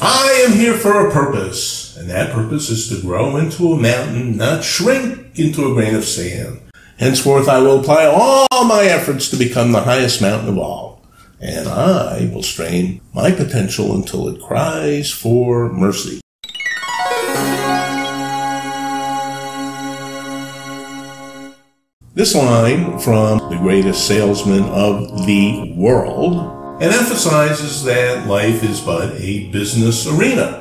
I am here for a purpose, and that purpose is to grow into a mountain, not shrink into a grain of sand. Henceforth, I will apply all my efforts to become the highest mountain of all, and I will strain my potential until it cries for mercy. This line from the greatest salesman of the world and emphasizes that life is but a business arena.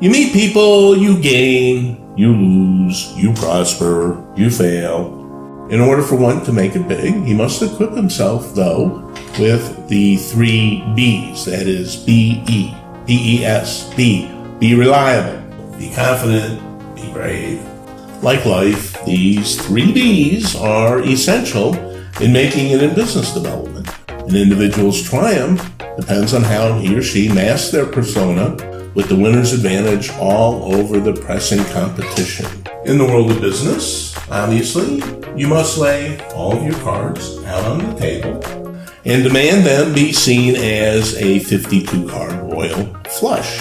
You meet people, you gain, you lose, you prosper, you fail. In order for one to make it big, he must equip himself, though, with the three B's. That is B E, B E S, B. Be reliable, be confident, be brave, like life, these three B's are essential in making it in business development. An individual's triumph depends on how he or she masks their persona with the winner's advantage all over the pressing competition. In the world of business, obviously, you must lay all of your cards out on the table and demand them be seen as a 52 card royal flush.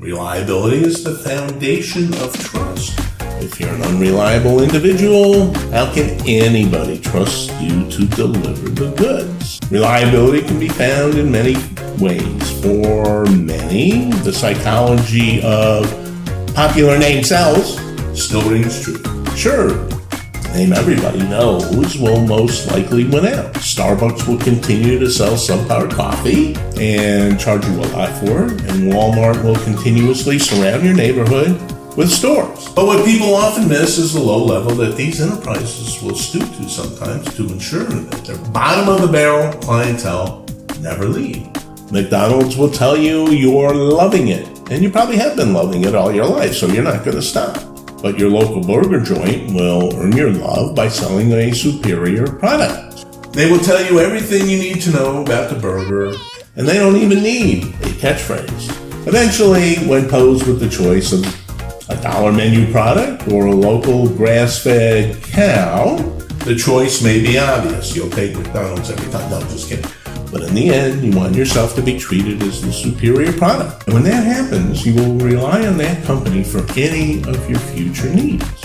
Reliability is the foundation of trust. If you're an unreliable individual, how can anybody trust you to deliver the goods? Reliability can be found in many ways. For many, the psychology of popular name sells still rings true. Sure, name everybody knows will most likely win out. Starbucks will continue to sell subpar coffee and charge you a lot for it, and Walmart will continuously surround your neighborhood with stores. But what people often miss is the low level that these enterprises will stoop to sometimes to ensure that their bottom of the barrel clientele never leave. McDonald's will tell you you're loving it, and you probably have been loving it all your life, so you're not going to stop. But your local burger joint will earn your love by selling a superior product. They will tell you everything you need to know about the burger, and they don't even need a catchphrase. Eventually, when posed with the choice of a dollar menu product or a local grass fed cow, the choice may be obvious. You'll take McDonald's every time. No, just kidding. But in the end, you want yourself to be treated as the superior product. And when that happens, you will rely on that company for any of your future needs.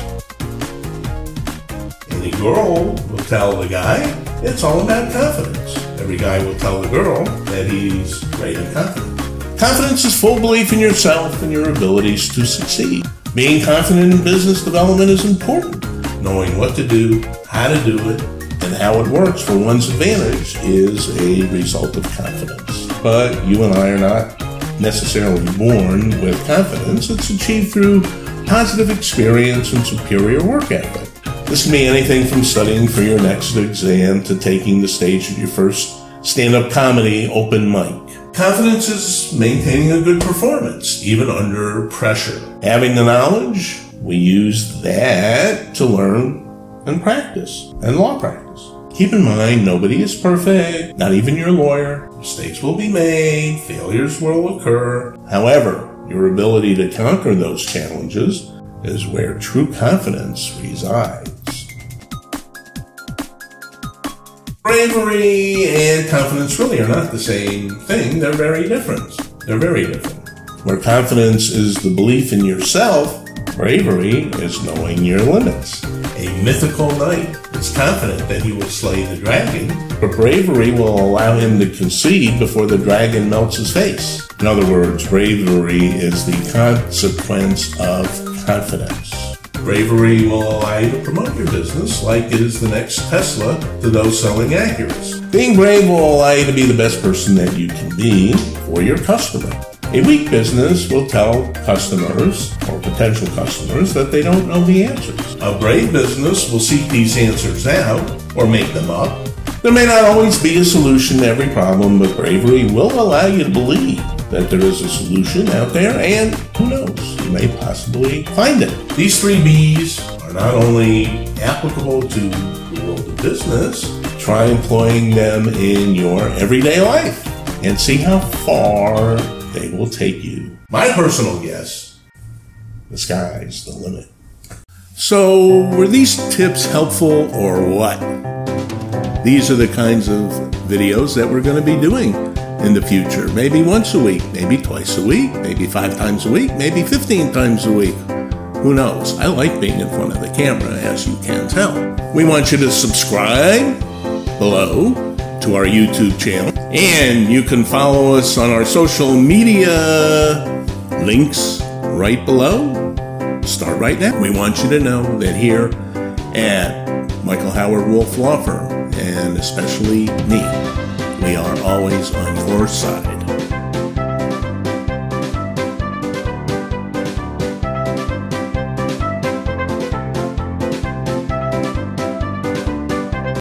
Any girl will tell the guy it's all about confidence. Every guy will tell the girl that he's great and confident. Confidence is full belief in yourself and your abilities to succeed. Being confident in business development is important. Knowing what to do, how to do it, and how it works for one's advantage is a result of confidence. But you and I are not necessarily born with confidence. It's achieved through positive experience and superior work ethic. This can be anything from studying for your next exam to taking the stage at your first stand up comedy open mic. Confidence is maintaining a good performance, even under pressure. Having the knowledge, we use that to learn and practice and law practice. Keep in mind, nobody is perfect, not even your lawyer. Mistakes will be made, failures will occur. However, your ability to conquer those challenges is where true confidence resides. Bravery and confidence really are not the same thing. They're very different. They're very different. Where confidence is the belief in yourself, bravery is knowing your limits. A mythical knight is confident that he will slay the dragon, but bravery will allow him to concede before the dragon melts his face. In other words, bravery is the consequence of confidence. Bravery will allow you to promote your business like it is the next Tesla to those selling Acuras. Being brave will allow you to be the best person that you can be for your customer. A weak business will tell customers or potential customers that they don't know the answers. A brave business will seek these answers out or make them up. There may not always be a solution to every problem, but bravery will allow you to believe that there is a solution out there, and who knows, you may possibly find it. These three B's are not only applicable to the world of business, try employing them in your everyday life and see how far they will take you. My personal guess the sky's the limit. So, were these tips helpful or what? These are the kinds of videos that we're going to be doing in the future. Maybe once a week, maybe twice a week, maybe five times a week, maybe 15 times a week. Who knows? I like being in front of the camera, as you can tell. We want you to subscribe below to our YouTube channel, and you can follow us on our social media links right below. Start right now. We want you to know that here at Michael Howard Wolf Law Firm, and especially me, we are always on your side.